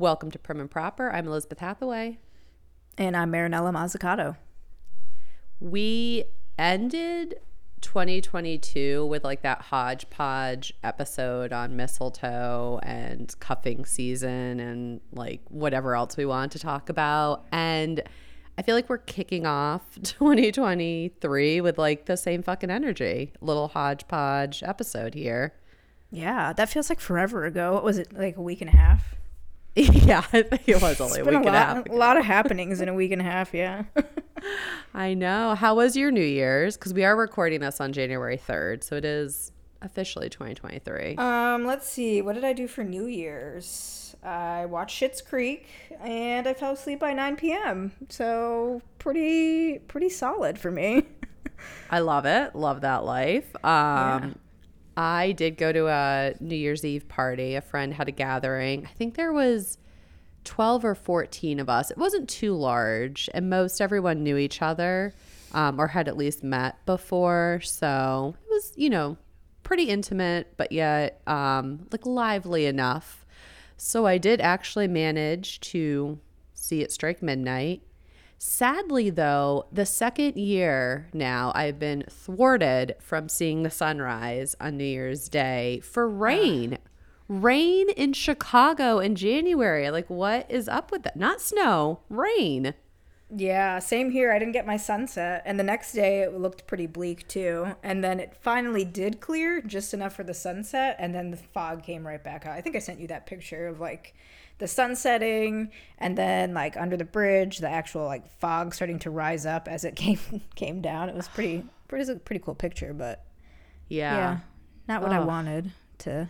Welcome to Prim and Proper. I'm Elizabeth Hathaway. And I'm Marinella Mazzucato. We ended 2022 with like that hodgepodge episode on mistletoe and cuffing season and like whatever else we want to talk about. And I feel like we're kicking off 2023 with like the same fucking energy. Little hodgepodge episode here. Yeah, that feels like forever ago. What was it, like a week and a half? yeah, I think it was only a week a and a lot, half. a lot of happenings in a week and a half, yeah. I know. How was your New Year's? Because we are recording this on January 3rd, so it is officially 2023. um, let's see. What did I do for New Year's? I watched Schitt's Creek and I fell asleep by 9 p.m. So pretty pretty solid for me. I love it. Love that life. Um, I did go to a New Year's Eve party. A friend had a gathering. I think there was 12 or 14 of us. It wasn't too large, and most everyone knew each other um, or had at least met before. So it was, you know, pretty intimate, but yet um, like lively enough. So I did actually manage to see it strike midnight. Sadly, though, the second year now I've been thwarted from seeing the sunrise on New Year's Day for rain. Rain in Chicago in January. Like, what is up with that? Not snow, rain. Yeah, same here. I didn't get my sunset, and the next day it looked pretty bleak too. And then it finally did clear just enough for the sunset, and then the fog came right back out. I think I sent you that picture of like the sun setting, and then like under the bridge, the actual like fog starting to rise up as it came came down. It was pretty pretty a pretty cool picture, but Yeah. yeah, not what I wanted to.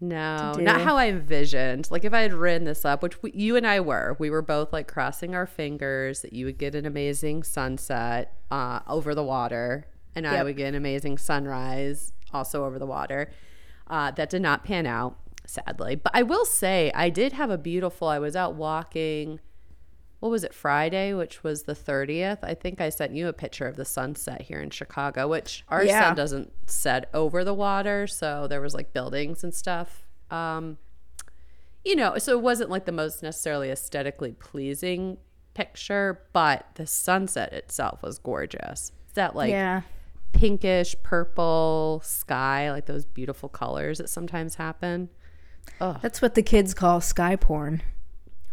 No, to not how I envisioned. Like if I had written this up, which we, you and I were, we were both like crossing our fingers that you would get an amazing sunset uh, over the water, and I would get an amazing sunrise also over the water. Uh, that did not pan out, sadly. But I will say, I did have a beautiful. I was out walking. What was it Friday, which was the thirtieth? I think I sent you a picture of the sunset here in Chicago, which our Yeah. sun doesn't set over the water, so there was like buildings and stuff. Um, you know, so it wasn't like the most necessarily aesthetically pleasing picture, but the sunset itself was gorgeous. It's that like yeah, pinkish purple sky, like those beautiful colors that sometimes happen. That's what the kids call sky porn.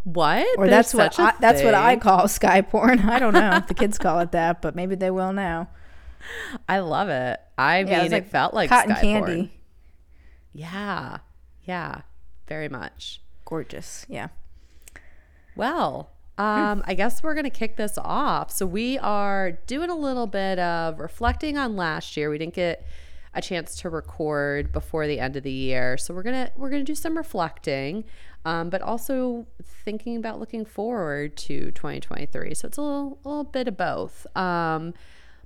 What? Or There's that's what I, that's what I call sky porn. I don't know if the kids call it that, but maybe they will now. I love it. I Yeah, mean, it was it felt like cotton sky candy. porn. Yeah, yeah, very much. Gorgeous. Yeah. Well, um, I guess we're going to kick this off. So we are doing a little bit of reflecting on last year. We didn't get a chance to record before the end of the year, so we're gonna we're gonna do some reflecting, um, but also thinking about looking forward to 2023. So it's a little, a little bit of both. Um,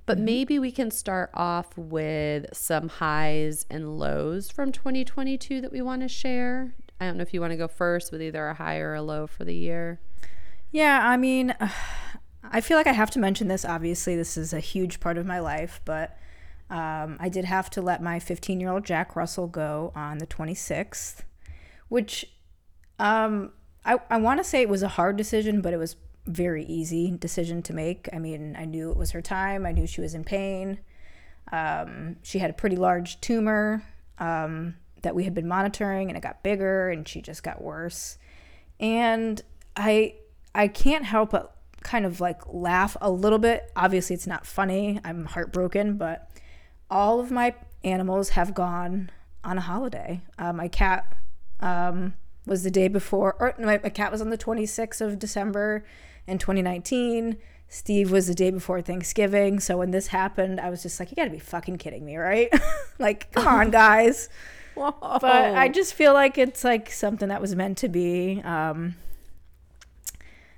but maybe we can start off with some highs and lows from 2022 that we want to share. I don't know if you want to go first with either a high or a low for the year. Yeah, I mean, I feel like I have to mention this. Obviously, this is a huge part of my life, but um, I did have to let my 15 year old Jack Russell go on the 26th, which um, I, I want to say it was a hard decision, but it was very easy decision to make. I mean, I knew it was her time. I knew she was in pain. Um, she had a pretty large tumor um, that we had been monitoring, and it got bigger, and she just got worse. And I I can't help but kind of like laugh a little bit. Obviously, it's not funny. I'm heartbroken, but all of my animals have gone on a holiday. Uh, my cat um, was the day before, or my, my cat was on the 26th of December in 2019. Steve was the day before Thanksgiving. So when this happened, I was just like, you gotta be fucking kidding me, right? like, come on, guys. But I just feel like it's like something that was meant to be. Um,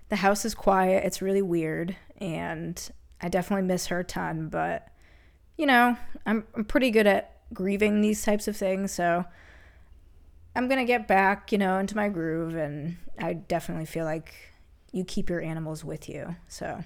the house is quiet. It's really weird. And I definitely miss her a ton. But, you know, I'm, I'm pretty good at grieving these types of things. So I'm going to get back, you know, into my groove. And I definitely feel like you keep your animals with you. So,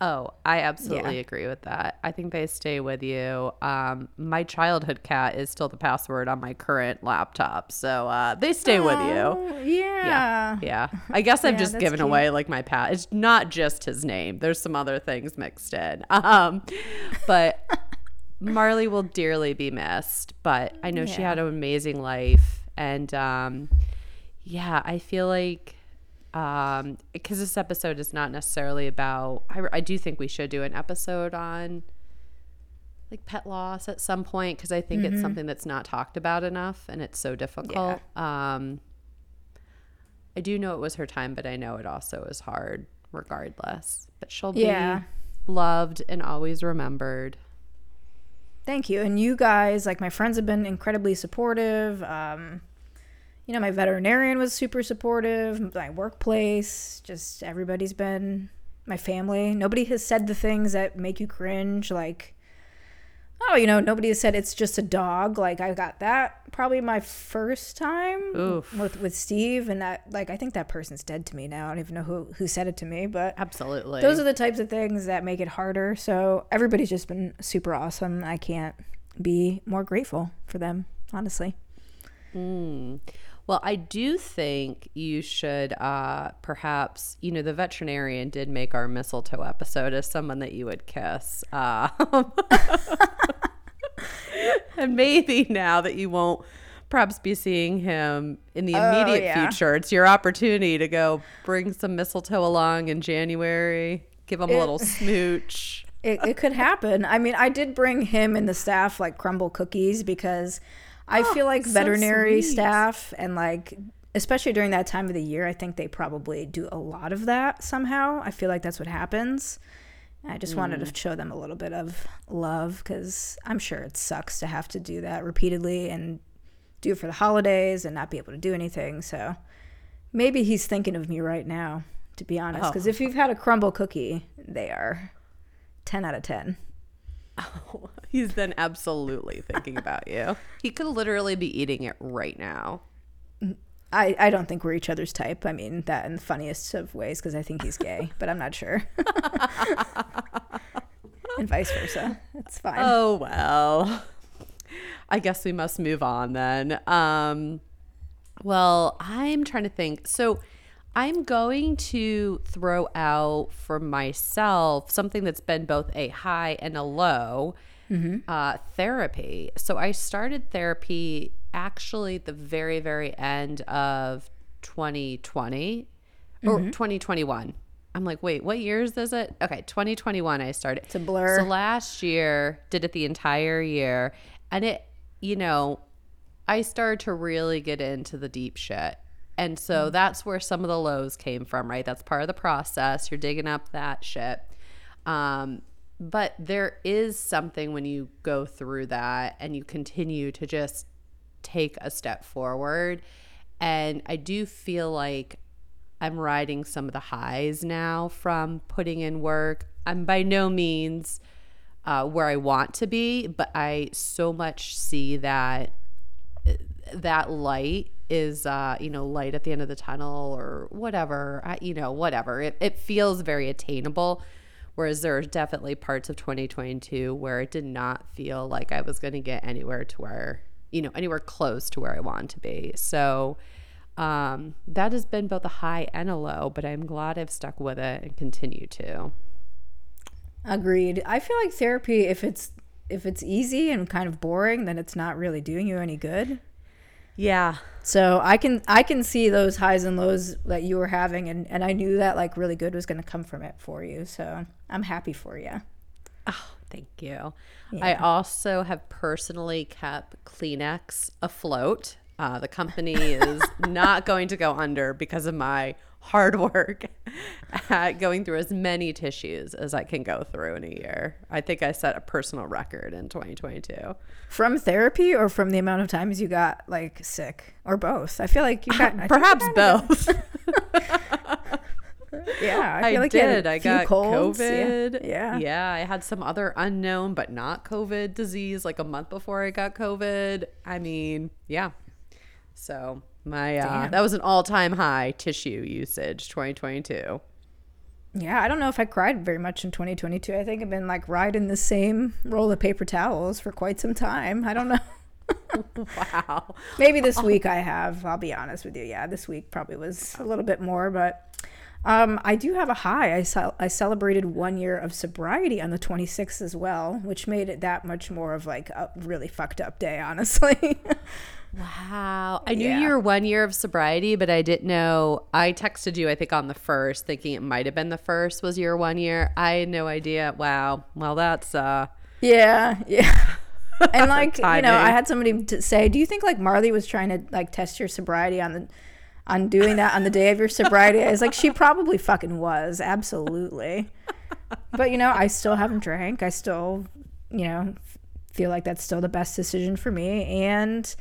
Oh, I absolutely yeah. agree with that. I think they stay with you. Um, my childhood cat is still the password on my current laptop, so uh, they stay with you. Oh, yeah. yeah, yeah. I guess I've yeah, just given cute. away like my pet. It's not just his name. There's some other things mixed in. Um, but Marley will dearly be missed. But I know she had an amazing life, and um, yeah, I feel like um because this episode is not necessarily about I, I do think we should do an episode on like pet loss at some point because i think mm-hmm. it's something that's not talked about enough and it's so difficult yeah. um i do know it was her time but i know it also is hard regardless but she'll be yeah. loved and always remembered thank you and you guys like my friends have been incredibly supportive um you know, my veterinarian was super supportive, my workplace, just everybody's been my family. Nobody has said the things that make you cringe, like, oh, you know, nobody has said it's just a dog. Like, I got that probably my first time Oof. with with Steve, and that, like, I think that person's dead to me now. I don't even know who who said it to me, but absolutely, those are the types of things that make it harder. So everybody's just been super awesome. I can't be more grateful for them, honestly. Mm. Well, I do think you should uh, perhaps, you know, the veterinarian did make our mistletoe episode as someone that you would kiss. Uh, and maybe now that you won't perhaps be seeing him in the oh, immediate oh, yeah. future, it's your opportunity to go bring some mistletoe along in January, give him it, a little smooch. It, it could happen. I mean, I did bring him and the staff like crumble cookies because I oh, feel like veterinary so staff and like especially during that time of the year, I think they probably do a lot of that somehow. I feel like that's what happens. I just mm. wanted to mm. show them a little bit of love because I'm sure it sucks to have to do that repeatedly and do it for the holidays and not be able to do anything. So maybe he's thinking of me right now, to be honest. Because oh. if you've had a crumble cookie, they are 10 out of 10. Oh, he's then absolutely thinking about you. He could literally be eating it right now. I, I don't think we're each other's type. I mean, that in the funniest of ways because I think he's gay, but I'm not sure. and vice versa. It's fine. Oh, well. I guess we must move on then. Um, well, I'm trying to think. So, I'm going to throw out for myself something that's been both a high and a low mm-hmm. uh, therapy. So I started therapy actually at the very, very end of 2020 mm-hmm. or 2021. I'm like, wait, what years is it? Okay, 2021 I started. It's a blur. So last year, did it the entire year. And it, you know, I started to really get into the deep shit and so mm. that's where some of the lows came from, right? That's part of the process. You're digging up that shit. Um, but there is something when you go through that and you continue to just take a step forward. And I do feel like I'm riding some of the highs now from putting in work. I'm by no means uh, where I want to be, but I so much see that that light is uh you know light at the end of the tunnel or whatever I, you know whatever. It, it feels very attainable whereas there are definitely parts of 2022 where it did not feel like i was going to get anywhere to where you know anywhere close to where i want to be. So um that has been both a high and a low but i'm glad i've stuck with it and continue to. Agreed. I feel like therapy if it's if it's easy and kind of boring then it's not really doing you any good yeah. So I can I can see those highs and lows that you were having and, and I knew that like really good was gonna come from it for you. So I'm happy for you. Oh, thank you. Yeah. I also have personally kept Kleenex afloat. Uh, the company is not going to go under because of my hard work at going through as many tissues as I can go through in a year. I think I set a personal record in 2022. From therapy or from the amount of times you got like sick or both? I feel like you got perhaps both. yeah, I, I like did. I got colds. COVID. Yeah. yeah. Yeah. I had some other unknown but not COVID disease like a month before I got COVID. I mean, yeah. So my uh, that was an all-time high tissue usage 2022. Yeah, I don't know if I cried very much in 2022. I think I've been like riding the same roll of paper towels for quite some time. I don't know. wow. Maybe this week I have. I'll be honest with you. Yeah, this week probably was a little bit more, but um, I do have a high. I, ce- I celebrated one year of sobriety on the 26th as well, which made it that much more of like a really fucked up day, honestly. Wow. I knew Yeah. you were one year of sobriety, but I didn't know. I texted you, I think, on the first, thinking it might have been the first was your one year. I had no idea. Wow. Well, that's, uh, yeah, yeah. And like you know, I had somebody to say, "Do you think like Marley was trying to like test your sobriety on the on doing that on the day of your sobriety?" I was like, "She probably fucking was, absolutely." But you know, I still haven't drank. I still, you know, feel like that's still the best decision for me. And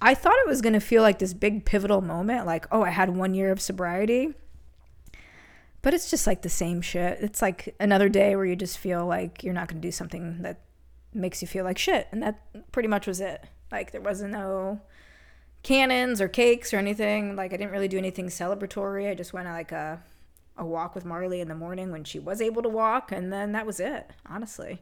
I thought it was going to feel like this big pivotal moment, like, "Oh, I had one year of sobriety." But it's just like the same shit. It's like another day where you just feel like you're not going to do something that makes you feel like shit. And that pretty much was it. Like there wasn't no cannons or cakes or anything. Like I didn't really do anything celebratory. I just went on like a a walk with Marley in the morning when she was able to walk and then that was it, honestly.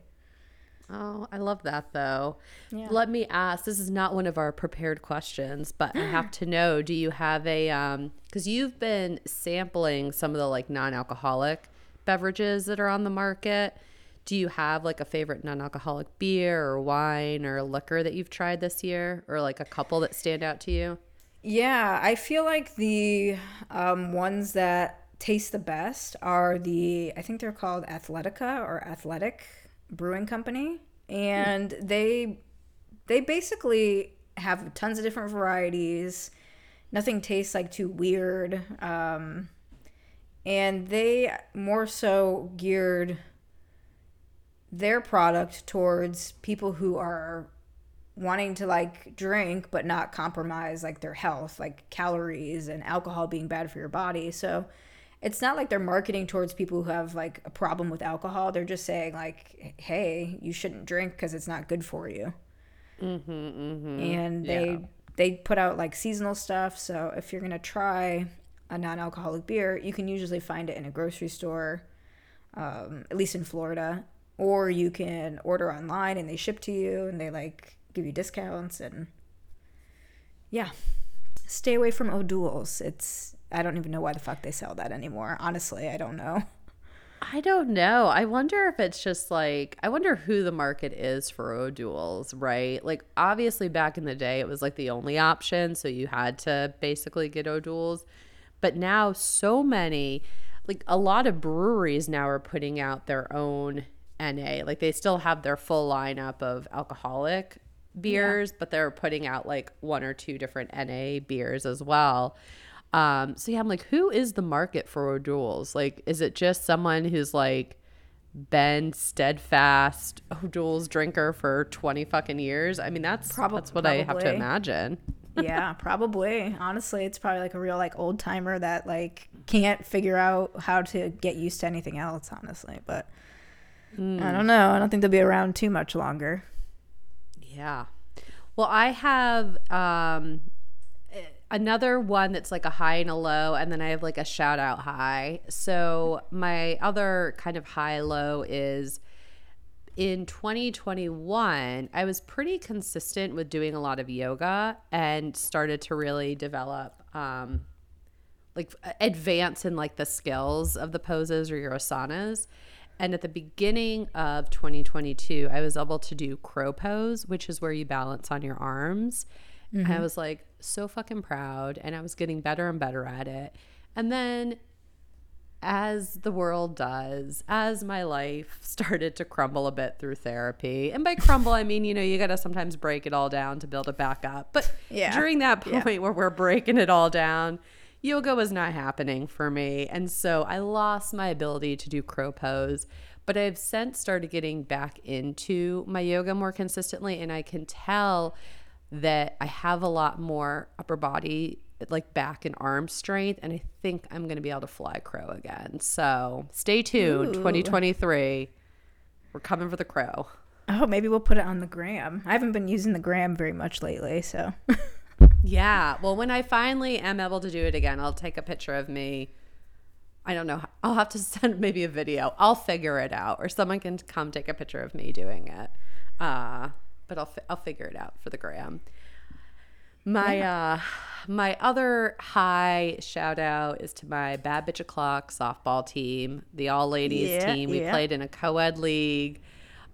Oh, I love that though. Yeah. Let me ask this is not one of our prepared questions, but I have to know do you have a, um, because you've been sampling some of the like non alcoholic beverages that are on the market. Do you have like a favorite non alcoholic beer or wine or liquor that you've tried this year or like a couple that stand out to you? Yeah, I feel like the um, ones that taste the best are the I think they're called Athletica or Athletic Brewing Company, and they they basically have tons of different varieties. Nothing tastes like too weird, um, and they more so geared their product towards people who are wanting to like drink but not compromise like their health like calories and alcohol being bad for your body so it's not like they're marketing towards people who have like a problem with alcohol. They're just saying like hey you shouldn't drink because it's not good for you. And they Yeah. they put out like seasonal stuff. So if you're gonna try a non-alcoholic beer you can usually find it in a grocery store um, at least in florida. Or you can order online and they ship to you and they like give you discounts and yeah. Stay away from o'doul's. It's i don't even know why the fuck they sell that anymore honestly i don't know I don't know. I wonder if it's just like I wonder who the market is for O'Doul's, right? Like obviously back in the day it was like the only option, so you had to basically get O'Doul's. But now so many like a lot of breweries now are putting out their own NA. Like they still have their full lineup of alcoholic beers, but they're putting out like one or two different NA beers as well. Um, so yeah, I'm like, who is the market for O'Doul's? Like, is it just someone who's like been steadfast O'Doul's drinker for 20 fucking years? I mean, that's Prob- that's what I have to imagine. yeah probably honestly it's probably like a real like old timer that like can't figure out how to get used to anything else honestly but i don't know i don't think they'll be around too much longer Yeah. Well, I have um another one that's like a high and a low and then I have like a shout out high. So my other kind of high low is in 2021, I was pretty consistent with doing a lot of yoga and started to really develop um like advance in like the skills of the poses or your asanas. And at the beginning of 2022, I was able to do crow pose, which is where you balance on your arms. And I mm-hmm. was like so fucking proud and I was getting better and better at it. And then as the world does, as my life started to crumble a bit through therapy, and by crumble, I mean, you know, you got to sometimes break it all down to build it back up. But Yeah. during that Yeah. point where we're breaking it all down, yoga was not happening for me. And so I lost my ability to do crow pose. But I've since started getting back into my yoga more consistently, and I can tell that I have a lot more upper body, like back and arm strength, and I think I'm going to be able to fly crow again. So stay tuned, Ooh. 2023. We're coming for the crow. oh maybe we'll put it on the gram i haven't been using the gram very much lately so Yeah. Well, when I finally am able to do it again, I'll take a picture of me I don't know. I'll have to send maybe a video. I'll figure it out, or someone can come take a picture of me doing it. Uh, but I'll I'll figure it out for the gram. My yeah. uh, my other high shout out is to my Bad Bitch O'clock softball team, the all ladies yeah, team. We yeah. played in a co ed league.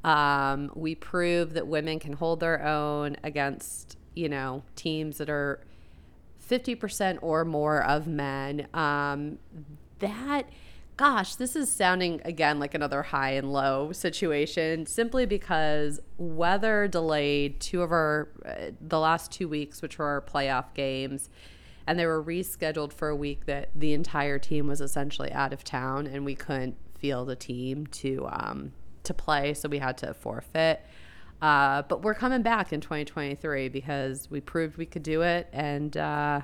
Um, we proved that women can hold their own against you know teams that are 50% or more of men. Um, that, gosh, this is sounding again like another high and low situation simply because weather delayed two of our, uh, the last two weeks, which were our playoff games. And they were rescheduled for a week that the entire team was essentially out of town and we couldn't field a team to um, to play, so we had to forfeit. Uh, but we're coming back in 2023 because we proved we could do it, and uh,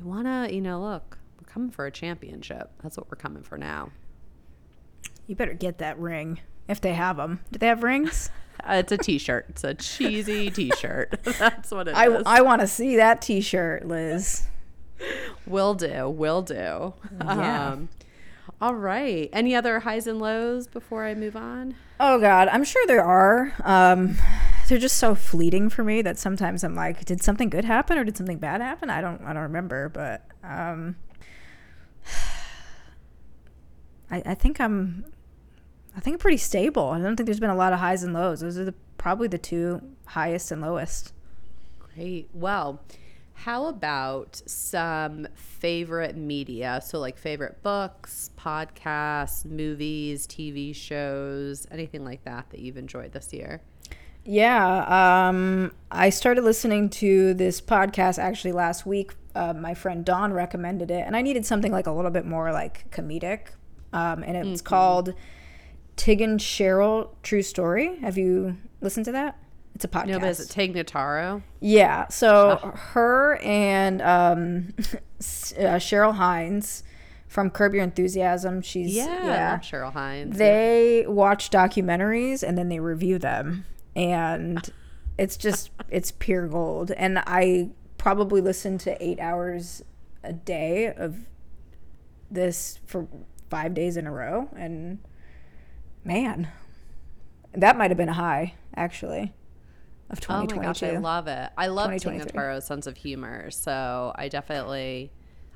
we want to, you know, look, coming for a championship. That's what we're coming for now. You better get that ring if they have them. Do they have rings? Uh, it's a T-shirt. It's a cheesy T-shirt. That's what it I, is. I want to see that T-shirt, Liz. Will do. Will do. Yeah. Um, all right. Any other highs and lows before I move on? Oh God, I'm sure there are. Um, they're just so fleeting for me that sometimes I'm like, did something good happen or did something bad happen? I don't, I don't remember. But um, I, I think I'm, I think I'm pretty stable. I don't think there's been a lot of highs and lows. Those are the, probably the two highest and lowest. Great. Well, how about some favorite media? So, like favorite books, podcasts, movies, TV shows, anything like that that you've enjoyed this year? Yeah. Um, I started listening to this podcast actually last week. Uh, my friend Dawn recommended it, and I needed something like a little bit more like comedic. Um, and it's mm-hmm. called Tig and Cheryl True Story. Have you listened to that? It's a podcast. No, but is it Tig Notaro? Yeah. So oh. her and um, uh, Cheryl Hines from Curb Your Enthusiasm. She's yeah, yeah. Cheryl Hines. They yeah. watch documentaries and then they review them, and it's just it's pure gold. And I probably listen to eight hours a day of this for five days in a row, and man, that might have been a high actually of 2022. Oh my gosh, I love it. I love Tig Notaro's sense of humor. So I definitely,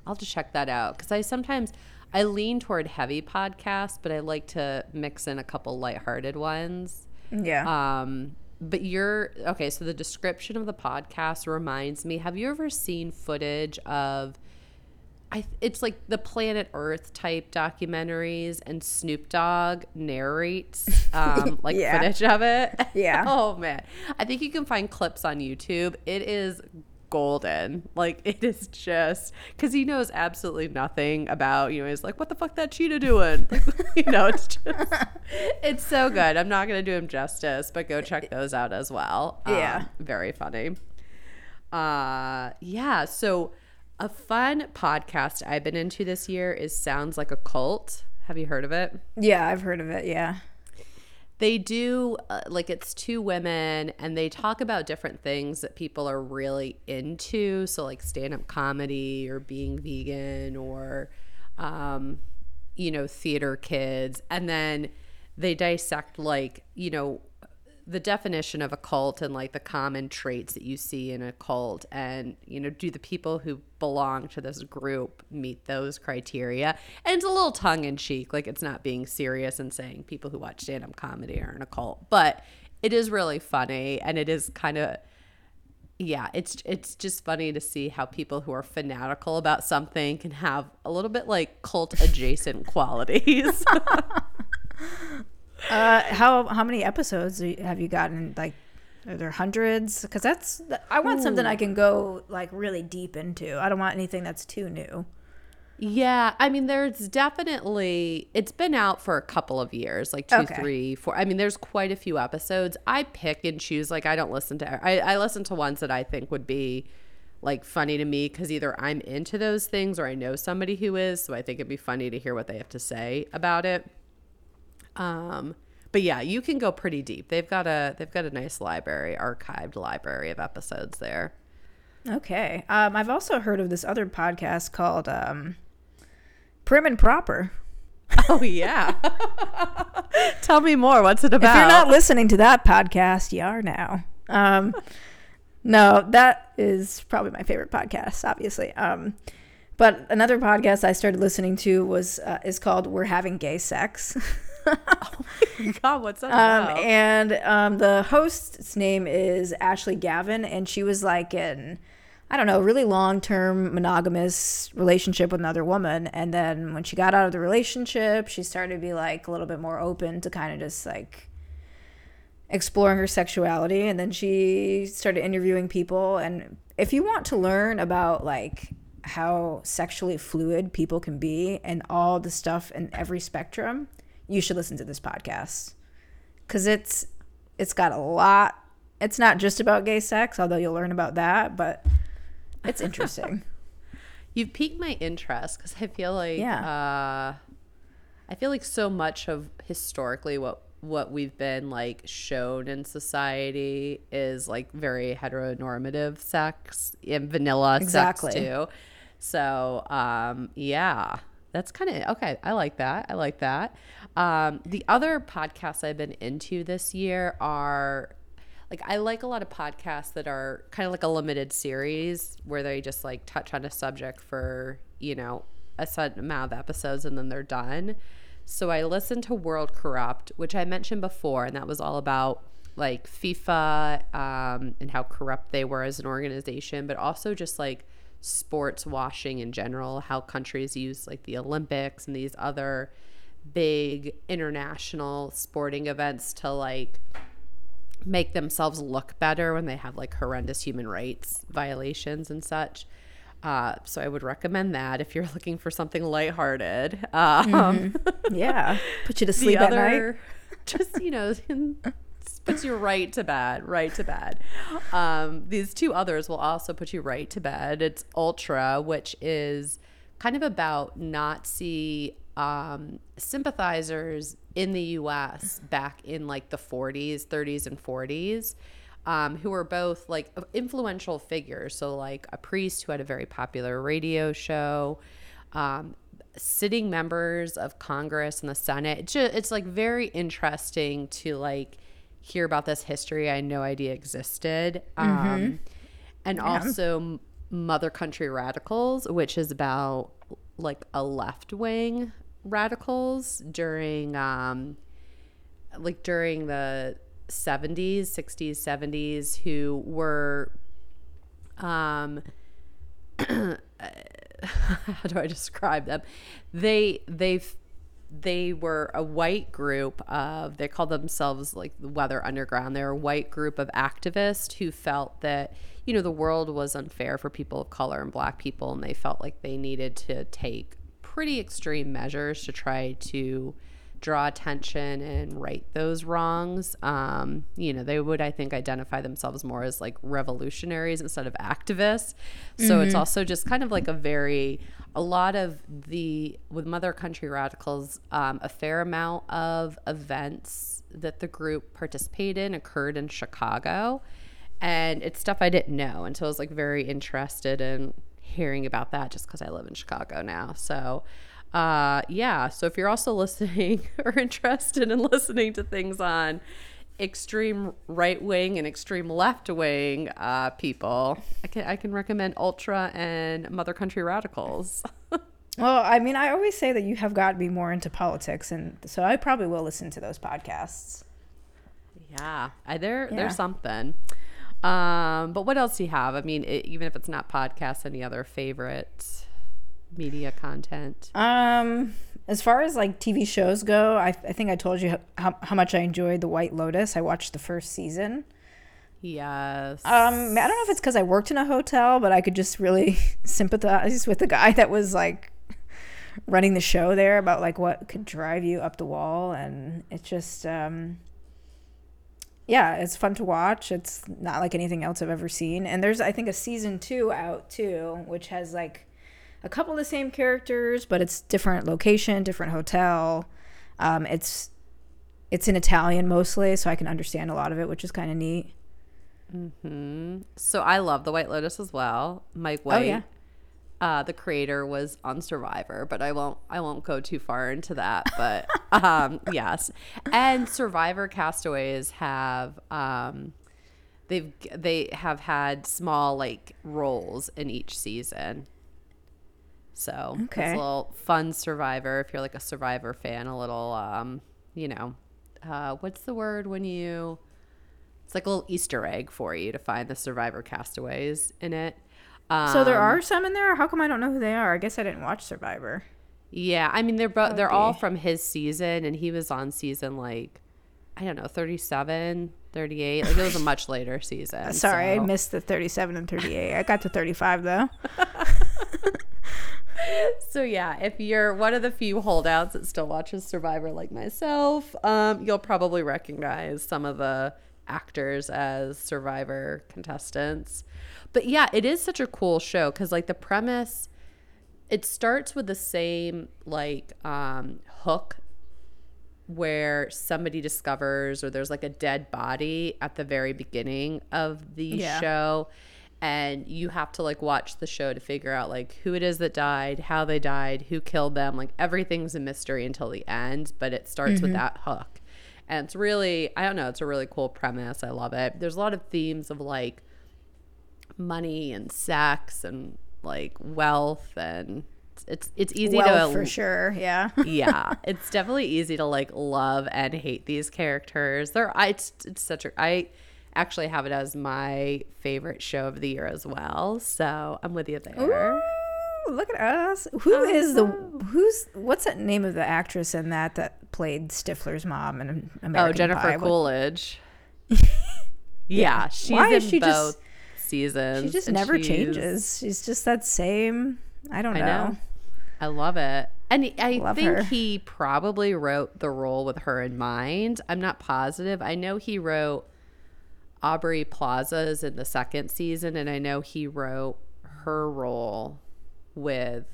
I'll just check that out because I sometimes I lean toward heavy podcasts, but I like to mix in a couple lighthearted ones. Yeah. Um, but you're okay. So the description of the podcast reminds me. Have you ever seen footage of? I, it's like the Planet Earth type documentaries, and Snoop Dogg narrates um, like yeah. footage of it. Yeah. oh man, I think you can find clips on YouTube. It is golden. Like it is just because he knows absolutely nothing about you know. He's like, what the fuck that cheetah doing? you know, it's just it's so good. I'm not gonna do him justice, but go check those out as well. Yeah, um, very funny. Uh, yeah. So a fun podcast I've been into this year is Sounds Like a Cult. Have you heard of it? Yeah, I've heard of it. Yeah. They do, uh, like, it's two women and they talk about different things that people are really into. So, like, stand up comedy or being vegan or, um, you know, theater kids. And then they dissect, like, you know, the definition of a cult and like the common traits that you see in a cult and you know do the people who belong to this group meet those criteria? And it's a little tongue-in-cheek like it's not being serious and saying people who watch stand-up comedy are in a cult but it is really funny and it is kind of yeah it's it's just funny to see how people who are fanatical about something can have a little bit like cult adjacent qualities Uh, how how many episodes have you gotten? Like, are there hundreds? Because that's I want Ooh. something I can go like really deep into. I don't want anything that's too new. Yeah, I mean, there's definitely it's been out for a couple of years, like two, okay. three, four. I mean, there's quite a few episodes. I pick and choose. Like, I don't listen to. I, I listen to ones that I think would be like funny to me because either I'm into those things or I know somebody who is, so I think it'd be funny to hear what they have to say about it. Um, but yeah, you can go pretty deep. They've got a they've got a nice library, archived library of episodes there. Okay. Um, I've also heard of this other podcast called um, Prim and Proper. Oh yeah. Tell me more. What's it about? If you're not listening to that podcast, you are now. Um, no, that is probably my favorite podcast, obviously. Um, but another podcast I started listening to was uh, is called "We're Having Gay Sex." oh God, what's that Um, and um, the host's name is Ashley Gavin, and she was like in, I don't know, really long term monogamous relationship with another woman. And then when she got out of the relationship, she started to be like a little bit more open to kind of just like exploring her sexuality. And then she started interviewing people. And if you want to learn about like how sexually fluid people can be and all the stuff in every spectrum, you should listen to this podcast because it's it's got a lot. It's not just about gay sex, although you'll learn about that, but it's interesting. You've piqued my interest because I feel like Yeah. uh, I feel like so much of historically what what we've been like shown in society is like very heteronormative sex and vanilla Exactly. sex too. So um, yeah, that's kind of okay. I like that. I like that. Um, the other podcasts I've been into this year are like I like a lot of podcasts that are kind of like a limited series where they just like touch on a subject for, you know, a certain amount of episodes and then they're done. So I listened to World Corrupt, which I mentioned before, and that was all about like FIFA um, and how corrupt they were as an organization, but also just like sports washing in general, how countries use like the Olympics and these other big international sporting events to like make themselves look better when they have like horrendous human rights violations and such. Uh, so I would recommend that if you're looking for something lighthearted. Um, yeah, put you to sleep at night. just you know, puts you right to bed, right to bed. Um, these two others will also put you right to bed. It's Ultra, which is kind of about Nazi um, sympathizers in the U.S. back in like the 40s, 30s, and 40s. Um, who were both like influential figures. So, like a priest who had a very popular radio show, um, sitting members of Congress and the Senate. It's, just, it's like very interesting to like hear about this history I had no idea existed. Um, and also Mother Country Radicals, which is about like a left wing radicals during um, like during the 70s, 60s, 70s who were um how do I describe them? They they've they were a white group of they called themselves like the Weather Underground. They're a white group of activists who felt that you know the world was unfair for people of color and black people, and they felt like they needed to take pretty extreme measures to try to draw attention and right those wrongs. Um, you know, they would, I think, identify themselves more as like revolutionaries instead of activists. So it's also just kind of like a very, a lot of the, with Mother Country Radicals, um, a fair amount of events that the group participated in occurred in Chicago. And it's stuff I didn't know. And so I was like very interested in hearing about that just because I live in Chicago now. So, uh, yeah. So if you're also listening or interested in listening to things on extreme right wing and extreme left wing uh, people, I can I can recommend Ultra and Mother Country Radicals. Well, I mean, I always say that you have got to be more into politics, and so I probably will listen to those podcasts. yeah, I, there Yeah. there's something. Um, but what else do you have? I mean, it, even if it's not podcasts, any other favorite media content? Um, as far as like TV shows go, I, I think I told you how, how much I enjoyed The White Lotus. I watched the first season. Yes. Um, I don't know if it's because I worked in a hotel, but I could just really sympathize with the guy that was like running the show there about like what could drive you up the wall, and it's just um, yeah, it's fun to watch. It's not like anything else I've ever seen, and there's I think a season two out too, which has like a couple of the same characters, but it's different location, different hotel. Um, it's it's in Italian mostly, so I can understand a lot of it, which is kind of neat. So I love the White Lotus as well. Mike White. Oh, yeah. uh, the creator was on Survivor, but I won't I won't go too far into that. But um, yes, and Survivor castaways have um, they've they have had small like roles in each season. So it's a little fun Survivor if you're like a Survivor fan. A little um, you know, uh, what's the word when you? It's like a little Easter egg for you to find the Survivor castaways in it. So there Um, are some in there. How come I don't know who they are? I guess I didn't watch Survivor. Yeah, I mean they're both they're all from his season and he was on season like I don't know, 37, 38. Like it was a much later season. Sorry, I missed the 37 and 38. I got to 35 though. So yeah, if you're one of the few holdouts that still watches Survivor like myself, um, you'll probably recognize some of the actors as Survivor contestants. But yeah, it is such a cool show because like the premise, it starts with the same like um, hook where somebody discovers or there's like a dead body at the very beginning of the Yeah. show and you have to like watch the show to figure out like who it is that died, how they died, who killed them. Like everything's a mystery until the end, but it starts with mm-hmm. that hook. And it's really, I don't know, it's a really cool premise. I love it. There's a lot of themes of like money and sex and like wealth and it's it's, easy well, to for sure. Yeah. yeah, it's definitely easy to like love and hate these characters. They're I it's, it's such a I actually have it as my favorite show of the year as well. So I'm with you there. Ooh, look at us. Who is the who's what's that name of the actress in that that played Stifler's mom and oh, Jennifer Pie? Coolidge. yeah, she's Why in is she both just- seasons. She just never changes. She's just that same. I don't I know. know. I love it. And I Love think her. he probably wrote the role with her in mind. I'm not positive. I know he wrote Aubrey Plaza's in the second season, and I know he wrote her role with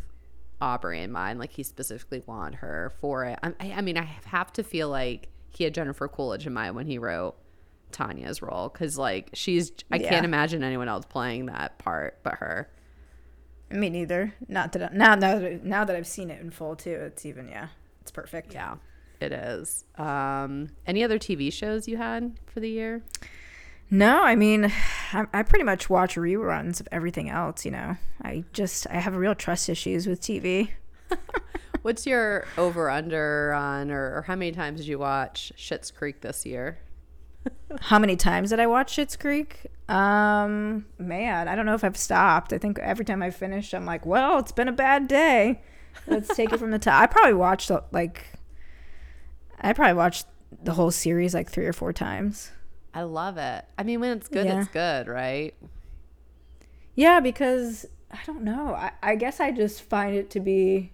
Aubrey in mind. Like he specifically wanted her for it. I, I I mean, I have to feel like he had Jennifer Coolidge in mind when he wrote Tanya's role because, like, she's. I Yeah. can't imagine anyone else playing that part but her. Me neither. Not that I, now now that now that I've seen it in full too. It's even yeah. It's perfect. Yeah, it is. Um, any other TV shows you had for the year? No, I mean, I, I pretty much watch reruns of everything else. You know, I just I have real trust issues with TV. What's your over under on, or, or how many times did you watch Schitt's Creek this year? How many times did I watch Schitt's Creek? Um, man, I don't know if I've stopped. I think every time I finish, I'm like, well, it's been a bad day. Let's take it from the top. I probably watched like, I probably watched the whole series like three or four times. I love it. I mean, when it's good, Yeah. it's good, right? Yeah, because I don't know. I, I guess I just find it to be.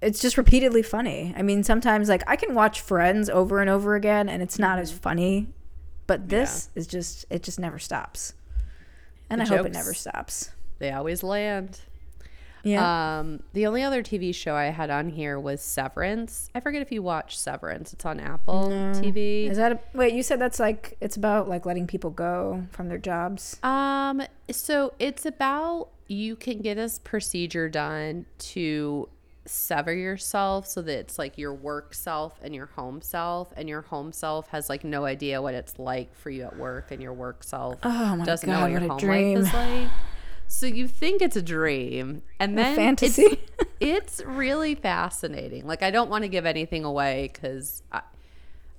It's, just repeatedly funny. I mean, sometimes like I can watch Friends over and over again, and it's not as funny. But this is just it just never stops, and The I hope it never stops. They always land. Yeah. Um, the only other TV show I had on here was Severance. I forget if you watch Severance. It's on Apple TV. is that a, wait? You said that's like it's about like letting people go from their jobs. Um, so it's about you can get a procedure done to sever yourself so that it's like your work self and your home self, and your home self has like no idea what it's like for you at work, and your work self Oh my doesn't know God, what your what home life is like. So you think it's a dream, and then fantasy. It's, it's really fascinating. Like I don't want to give anything away because I,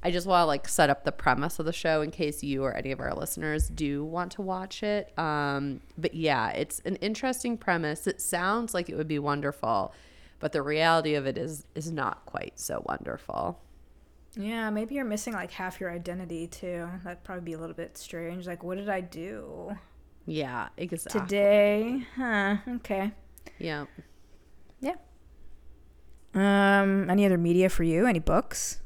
I just want to like set up the premise of the show in case you or any of our listeners do want to watch it. Um, but yeah, it's an interesting premise. It sounds like it would be wonderful, but the reality of it is is not quite so wonderful. Yeah, maybe you're missing like half your identity too. That'd probably be a little bit strange. Like, what did I do Yeah, exactly. today? Huh. Okay. Yeah. Yeah. Um, any other media for you? Any books?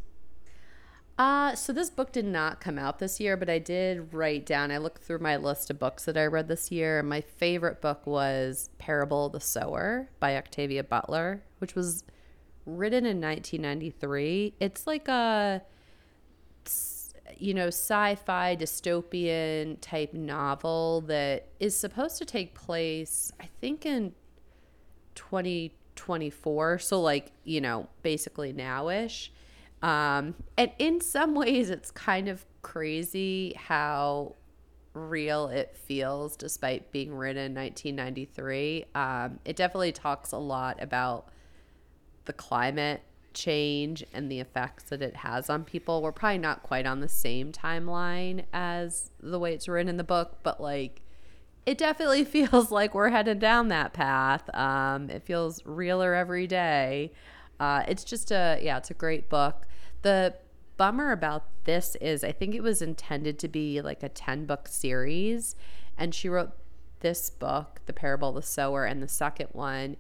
Uh, so this book did not come out this year, but I did write down. I looked through my list of books that I read this year, and my favorite book was Parable of the Sower by Octavia Butler, which was written in 1993. It's like a you know, sci-fi dystopian type novel that is supposed to take place, I think in 2024, so like, you know, basically nowish. Um, and in some ways it's kind of crazy how real it feels despite being written in 1993. Um, it definitely talks a lot about the climate change and the effects that it has on people. We're probably not quite on the same timeline as the way it's written in the book, but like it definitely feels like we're headed down that path. Um, it feels realer every day. Uh, it's just a yeah, it's a great book. The bummer about this is I think it was intended to be like a 10 book series and she wrote this book, The Parable of the Sower and the second one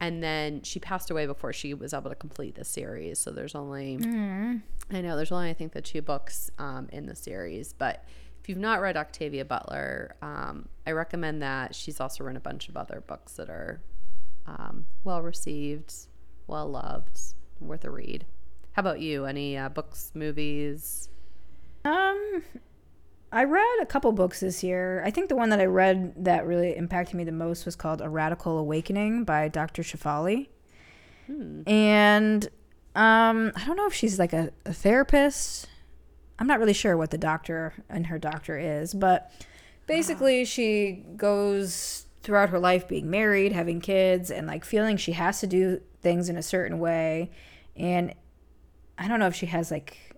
and then she passed away before she was able to complete the series. So there's only mm. I know there's only I think the two books um, in the series, but if you've not read Octavia Butler, um, I recommend that. She's also written a bunch of other books that are um, well received, well loved, worth a read. How about you? Any uh, books, movies? Um, I read a couple books this year. I think the one that I read that really impacted me the most was called A Radical Awakening by Dr. Shefali. Hmm. And um, I don't know if she's like a, a therapist. I'm not really sure what the doctor and her doctor is, but basically she goes throughout her life being married, having kids, and like feeling she has to do things in a certain way. And I don't know if she has like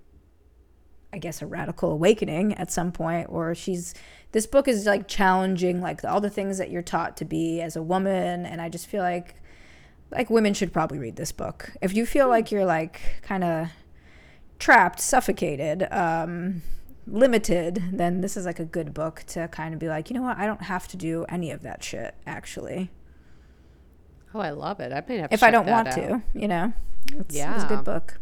I guess a radical awakening at some point or she's this book is like challenging like all the things that you're taught to be as a woman and I just feel like like women should probably read this book. If you feel like you're like kind of trapped, suffocated, um limited, then this is like a good book to kind of be like, you know what, I don't have to do any of that shit actually. Oh, I love it. I may have if I don't want out. to, you know. It's, yeah, it's a good book.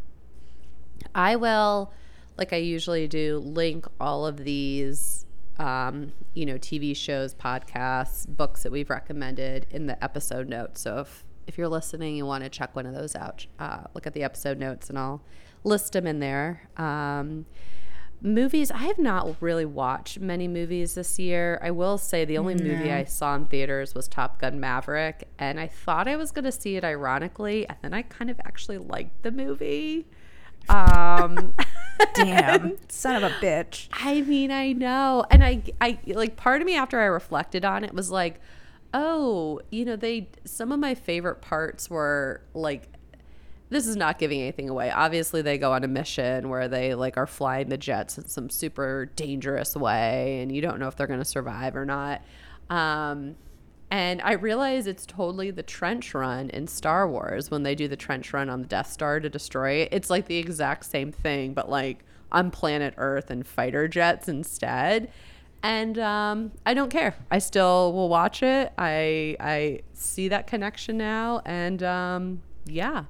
I will like I usually do, link all of these, um, you know, TV shows, podcasts, books that we've recommended in the episode notes. So if if you're listening, you want to check one of those out, uh, look at the episode notes, and I'll list them in there. Um, movies, I have not really watched many movies this year. I will say the only movie I saw in theaters was Top Gun Maverick, and I thought I was going to see it ironically, and then I kind of actually liked the movie. Um, Damn, son of a bitch. I mean, I know, and I, I like part of me after I reflected on it was like, oh, you know, they some of my favorite parts were like this is not giving anything away. Obviously, they go on a mission where they like are flying the jets in some super dangerous way, and you don't know if they're going to survive or not. Um, and I realize it's totally the trench run in Star Wars when they do the trench run on the Death Star to destroy it. It's like the exact same thing, but like on planet Earth and fighter jets instead. And um, I don't care. I still will watch it. I I see that connection now, and um, yeah,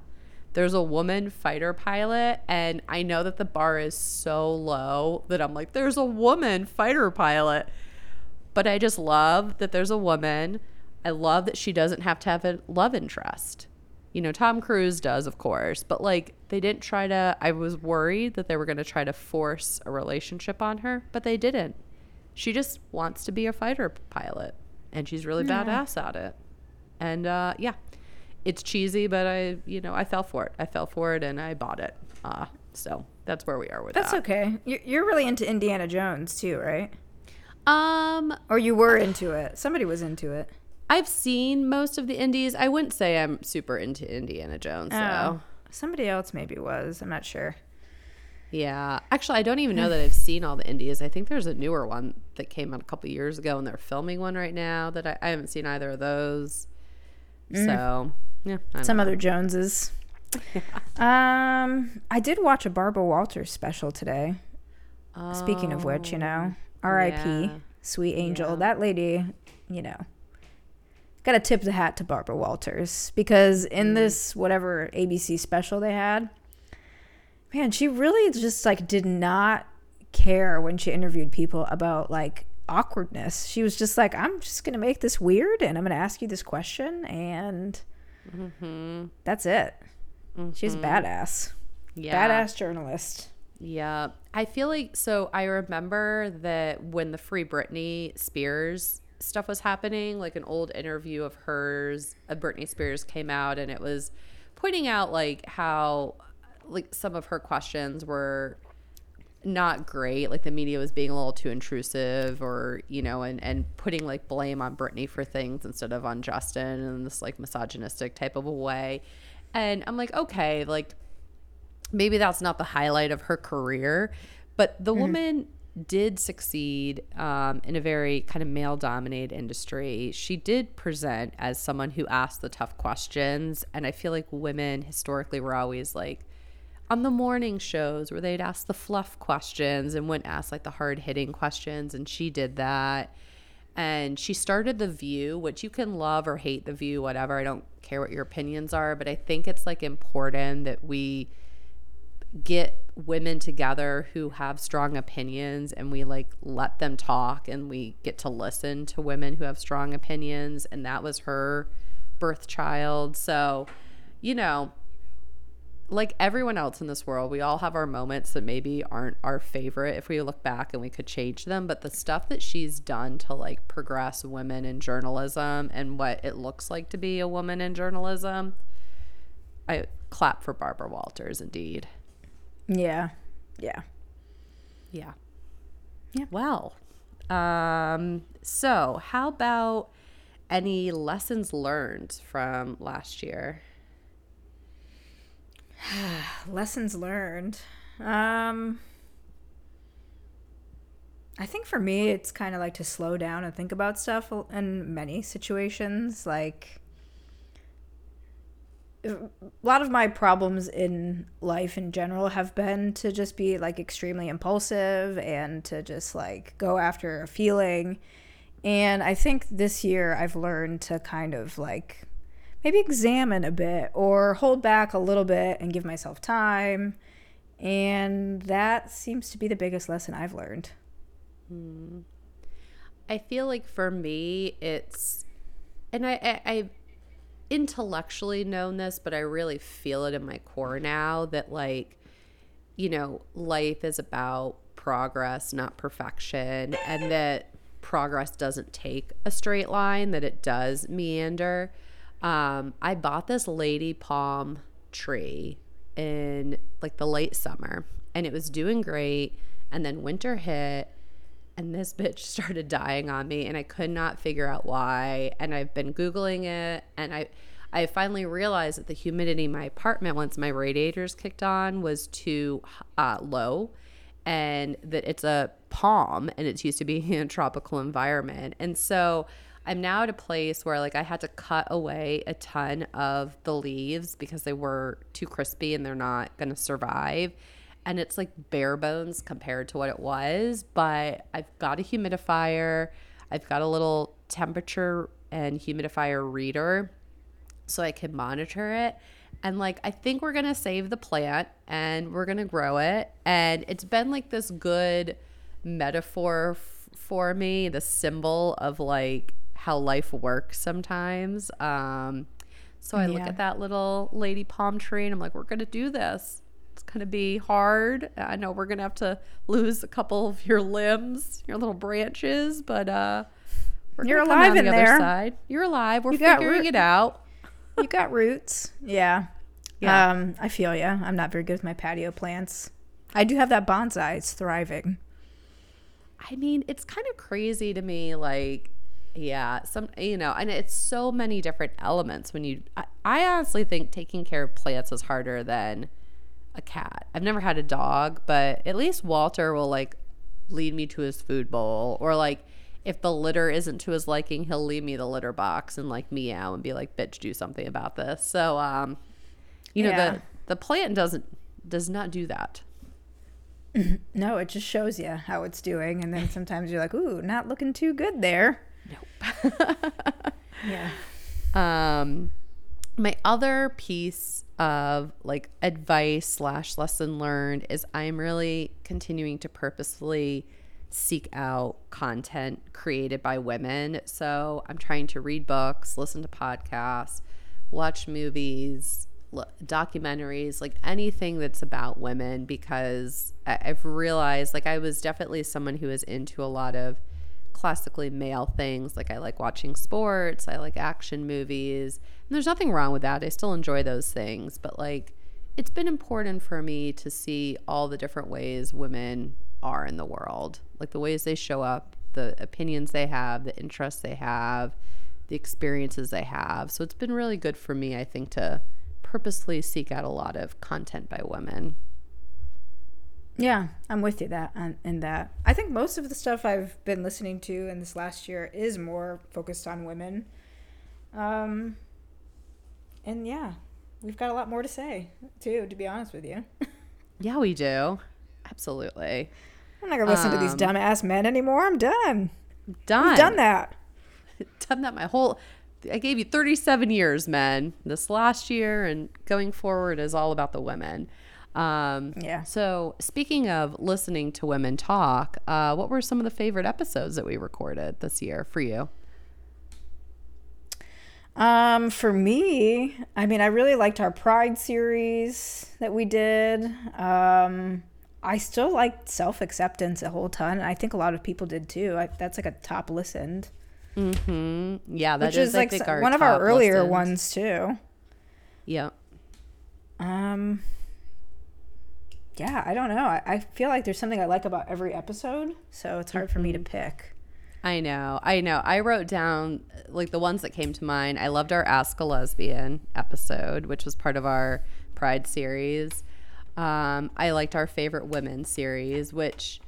there's a woman fighter pilot, and I know that the bar is so low that I'm like, there's a woman fighter pilot. But I just love that there's a woman I love that she doesn't have to have a love interest. You know, Tom Cruise does, of course, but like they didn't try to. I was worried that they were going to try to force a relationship on her, but they didn't. She just wants to be a fighter pilot, and she's really yeah. badass at it. And uh, yeah, it's cheesy, but I, you know, I fell for it. I fell for it, and I bought it. Uh, so that's where we are with that's that. That's okay. You're really into Indiana Jones too, right? Um, or you were into it. Somebody was into it. I've seen most of the indies. I wouldn't say I'm super into Indiana Jones, though. Oh, somebody else maybe was. I'm not sure. Yeah. Actually, I don't even know that I've seen all the indies. I think there's a newer one that came out a couple years ago, and they're filming one right now that I, I haven't seen either of those. Mm. So, yeah. Some know. other Joneses. yeah. Um, I did watch a Barbara Walters special today. Oh, Speaking of which, you know, oh, R.I.P. Yeah. Sweet Angel. Yeah. That lady, you know, got to tip the hat to Barbara Walters because in mm. this whatever ABC special they had, man, she really just like did not care when she interviewed people about like awkwardness. She was just like, I'm just going to make this weird and I'm going to ask you this question and mm-hmm. that's it. Mm-hmm. She's badass. Yeah. Badass journalist. Yeah. I feel like so I remember that when the Free Britney Spears stuff was happening, like an old interview of hers of Britney Spears came out and it was pointing out like how like some of her questions were not great. Like the media was being a little too intrusive or, you know, and, and putting like blame on Britney for things instead of on Justin in this like misogynistic type of a way. And I'm like, okay, like maybe that's not the highlight of her career, but the mm-hmm. woman did succeed um, in a very kind of male dominated industry. She did present as someone who asked the tough questions. And I feel like women historically were always like, on the morning shows where they'd ask the fluff questions and wouldn't ask like the hard hitting questions. And she did that. And she started The View, which you can love or hate The View, whatever. I don't care what your opinions are, but I think it's like important that we get women together who have strong opinions and we like let them talk and we get to listen to women who have strong opinions. And that was her birth child. So, you know, like everyone else in this world, we all have our moments that maybe aren't our favorite if we look back and we could change them. But the stuff that she's done to like progress women in journalism and what it looks like to be a woman in journalism, I clap for Barbara Walters indeed. Yeah. Yeah. Yeah. Yeah. Well, um, so how about any lessons learned from last year? Lessons learned. Um, I think for me, it's kind of like to slow down and think about stuff in many situations. Like, a lot of my problems in life in general have been to just be like extremely impulsive and to just like go after a feeling. And I think this year I've learned to kind of like maybe examine a bit or hold back a little bit and give myself time. And that seems to be the biggest lesson I've learned. Hmm. I feel like for me, it's, and I, I, I've intellectually known this, but I really feel it in my core now that, like, you know, life is about progress, not perfection, and that progress doesn't take a straight line, that it does meander um, I bought this lady palm tree in like the late summer and it was doing great. And then winter hit and this bitch started dying on me and I could not figure out why. And I've been Googling it and I, I finally realized that the humidity in my apartment, once my radiators kicked on, was too uh, low and that it's a palm and it's used to be in a tropical environment. And so I'm now at a place where like I had to cut away a ton of the leaves because they were too crispy and they're not going to survive. And it's like bare bones compared to what it was, but I've got a humidifier. I've got a little temperature and humidifier reader so I can monitor it. And like, I think we're to save the plant and we're to grow it. And it's been like this good metaphor f- for me, the symbol of like how life works sometimes. Um, so I yeah. look at that little lady palm tree and I'm like, we're to do this. It's going to be hard. I know we're going to have to lose a couple of your limbs, your little branches, but uh, you're alive in the there. Side. You're alive. We're you figuring it out. you got roots. Yeah. Yeah. Um, I feel you. I'm not very good with my patio plants. I do have that bonsai. It's thriving. I mean, it's kind of crazy to me. Like, yeah, some you know, and it's so many different elements when you I, I, honestly think taking care of plants is harder than a cat. I've never had a dog, but at least Walter will like lead me to his food bowl or like if the litter isn't to his liking, he'll leave me the litter box and like meow and be like, "Bitch, do something about this." So, um, you know, yeah. the the plant doesn't does not do that. No, it just shows you how it's doing, and then sometimes you're like, "Ooh, not looking too good there." Nope. yeah. Um, my other piece of like advice slash lesson learned is I'm really continuing to purposefully seek out content created by women. So I'm trying to read books, listen to podcasts, watch movies, documentaries, like anything that's about women, because I've realized, like, I was definitely someone who was into a lot of classically male things. Like, I like watching sports, I like action movies, and there's nothing wrong with that. I still enjoy those things, but like, it's been important for me to see all the different ways women are in the world, like the ways they show up, the opinions they have, the interests they have, the experiences they have. So it's been really good for me, I think, to purposely seek out a lot of content by women. Yeah, I'm with you that in that. I think most of the stuff I've been listening to in this last year is more focused on women. Um, and yeah, we've got a lot more to say too. To be honest with you. yeah, we do. Absolutely. I'm not gonna listen um, to these um, dumbass men anymore. I'm done. Done. We've done that. done that my whole. I gave you 37 years, men. This last year and going forward is all about the women. Um, yeah. So, speaking of listening to women talk, uh, what were some of the favorite episodes that we recorded this year for you? Um, for me, I mean, I really liked our Pride series that we did. Um, I still liked self acceptance a whole ton. I think a lot of people did too. I, that's like a top listened. Mm-hmm. Yeah, that Which is, is like, one of our earlier listened. ones too. Yep. Um. Yeah, I don't know. I, I feel like there's something I like about every episode, so it's hard mm-hmm. for me to mm-hmm. pick. I know. I know. I wrote down like the ones that came to mind. I loved our Ask a Lesbian episode, which was part of our Pride series. Um, I liked our favorite women series, which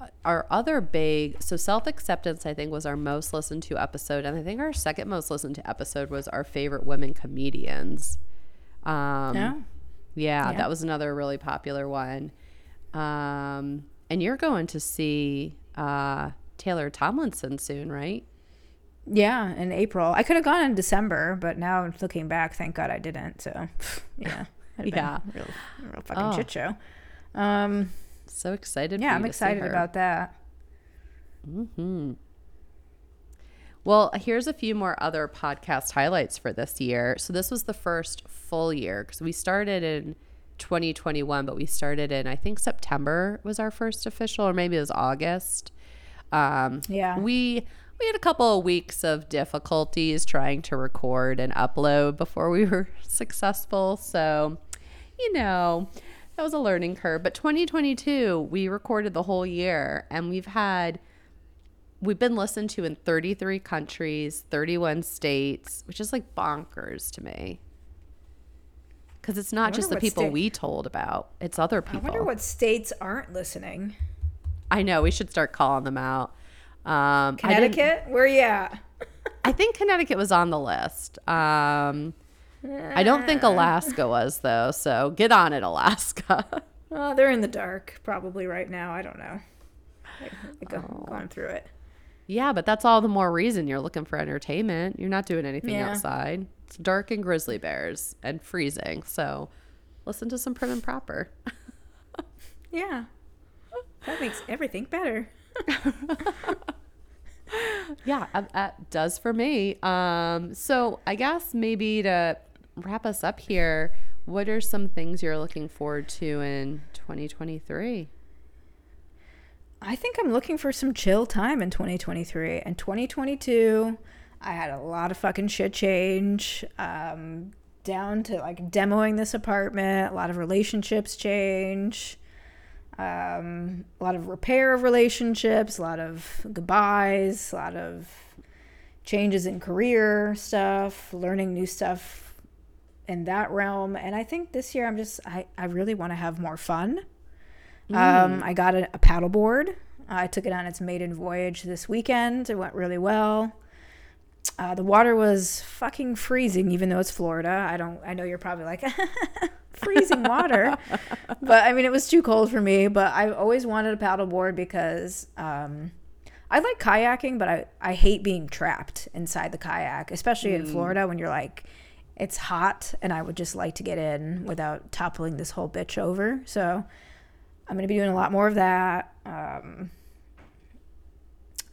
uh, our other big so self acceptance I think was our most listened to episode, and I think our second most listened to episode was our favorite women comedians. Um, yeah. Yeah, that was another really popular one. Um, and you're going to see uh, Taylor Tomlinson soon, right? Yeah, in April. I could have gone in December, but now looking back, thank God I didn't. So, yeah. yeah. Real, real fucking oh. shit show. Um, so excited. Yeah, I'm excited about that. Hmm. Well, here's a few more other podcast highlights for this year. So this was the first full year because we started in 2021, but we started in I think September was our first official, or maybe it was August. Um, yeah. We we had a couple of weeks of difficulties trying to record and upload before we were successful. So, you know, that was a learning curve. But 2022, we recorded the whole year and we've had we've been listened to in 33 countries, 31 states, which is like bonkers to me. Cuz it's not just the people sta- we told about, it's other people. I wonder what states aren't listening. I know we should start calling them out. Um, Connecticut, where are you at? I think Connecticut was on the list. Um, I don't think Alaska was though. So get on it, Alaska. well, they're in the dark probably right now. I don't know. I go, oh. Going through it. Yeah, but that's all the more reason you're looking for entertainment. You're not doing anything yeah. outside. It's dark and grizzly bears and freezing. So listen to some prim and proper. yeah. That makes everything better. yeah, that does for me. Um, so I guess maybe to wrap us up here, what are some things you're looking forward to in 2023? I think I'm looking for some chill time in 2023. And 2022, I had a lot of fucking shit change. Um, down to like demoing this apartment, a lot of relationships change um, a lot of repair of relationships, a lot of goodbyes, a lot of changes in career stuff, learning new stuff in that realm. And I think this year I'm just, I, I really want to have more fun. Mm. Um, I got a, a paddle board. I took it on its maiden voyage this weekend. It went really well. Uh, the water was fucking freezing, even though it's Florida. I don't. I know you're probably like, freezing water. but I mean, it was too cold for me. But I always wanted a paddleboard because um, I like kayaking, but I, I hate being trapped inside the kayak, especially mm. in Florida when you're like, it's hot and I would just like to get in without toppling this whole bitch over. So I'm going to be doing a lot more of that. Um,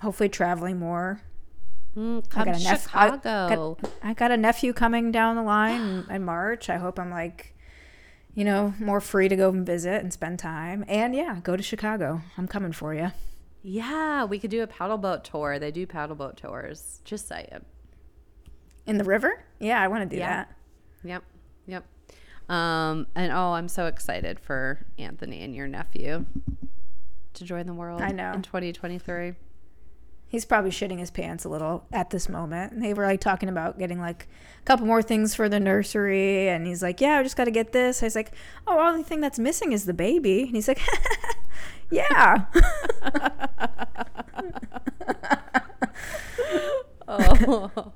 hopefully, traveling more. Mm, come to nep- Chicago. I, got, I got a nephew coming down the line in, in March. I hope I'm like, you know, more free to go and visit and spend time. And yeah, go to Chicago. I'm coming for you. yeah, we could do a paddle boat tour. They do paddle boat tours. Just saying. In the river? Yeah, I want to do Yeah. that. Yep. Yep. Um, and oh, I'm so excited for Anthony and your nephew to join the world I know. in 2023. He's probably shitting his pants a little at this moment. They were like talking about getting like a couple more things for the nursery, and he's like, "Yeah, I just got to get this." I was like, "Oh, only thing that's missing is the baby," and he's like, "Yeah." oh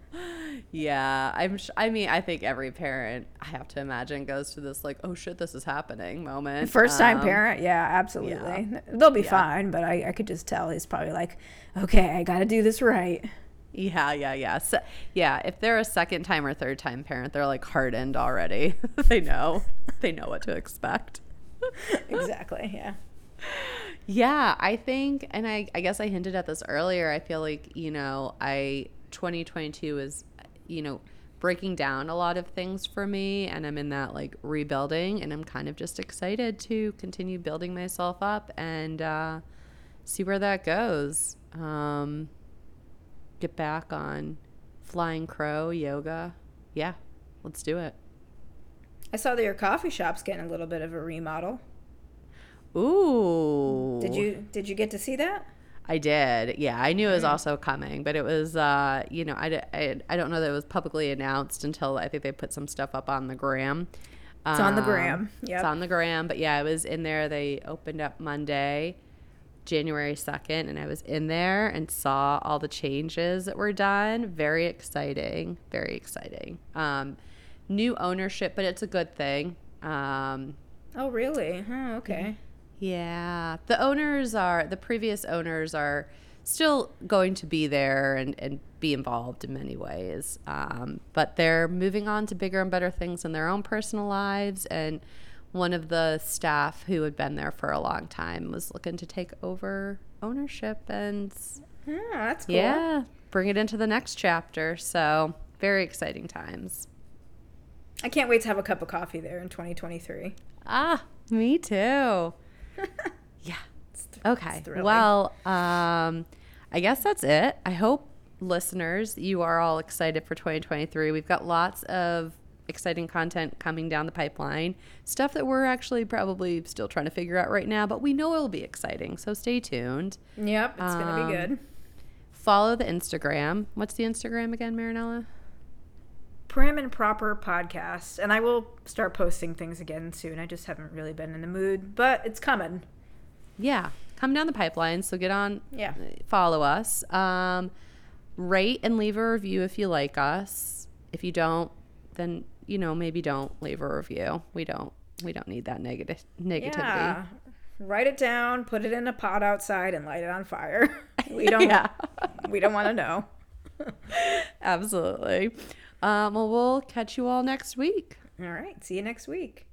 yeah i'm sh- i mean i think every parent i have to imagine goes to this like oh shit this is happening moment First time Um, parent, yeah, absolutely. They'll be Yeah. fine, but I, I could just tell he's probably like, "Okay, I got to do this right." yeah yeah yeah so, yeah if they're a second time or third time parent they're like hardened already they know they know what to expect exactly. Yeah. Yeah, I think, and I, I guess I hinted at this earlier. I feel like, you know, I, 2022 is, you know, breaking down a lot of things for me, and I'm in that like rebuilding, and I'm kind of just excited to continue building myself up and uh, see where that goes. Um, get back on flying crow yoga. Yeah, let's do it. I saw that your coffee shop's getting a little bit of a remodel. Ooh. Did you did you get to see that? I did. Yeah, I knew it was also coming, but it was, uh, you know, I, I, I don't know that it was publicly announced until I think they put some stuff up on the gram. It's on the Um, gram. It's on the gram, but yeah, it was in there. They opened up Monday, January 2nd, and I was in there and saw all the changes that were done. Very exciting. Very exciting. Um, new ownership, but it's a good thing. Um, Oh, really? Oh, okay. Yeah, the owners are the previous owners are still going to be there and, and be involved in many ways, um, but they're moving on to bigger and better things in their own personal lives. And one of the staff who had been there for a long time was looking to take over ownership and Oh, that's cool. yeah, bring it into the next chapter. So very exciting times. I can't wait to have a cup of coffee there in 2023. Ah, me too. yeah. Okay. thrilling. Well, um, I guess that's it. I hope listeners, you are all excited for 2023. We've got lots of exciting content coming down the pipeline. Stuff that we're actually probably still trying to figure out right now, but we know it'll be exciting. So stay tuned. Yep, it's gonna Um, be good. Follow the Instagram. What's the Instagram again, Marinella? Prim and proper podcast, and I will start posting things again soon. I just haven't really been in the mood, but it's coming. yeah come down the pipeline so get on Yeah. follow us um, rate and leave a review if you like us if you don't then you know maybe don't leave a review we don't we don't need that negative negativity Yeah. Write it down, put it in a pot outside, and light it on fire. We don't. yeah We don't want to know. absolutely um, well we'll catch you all next week All right. See you next week.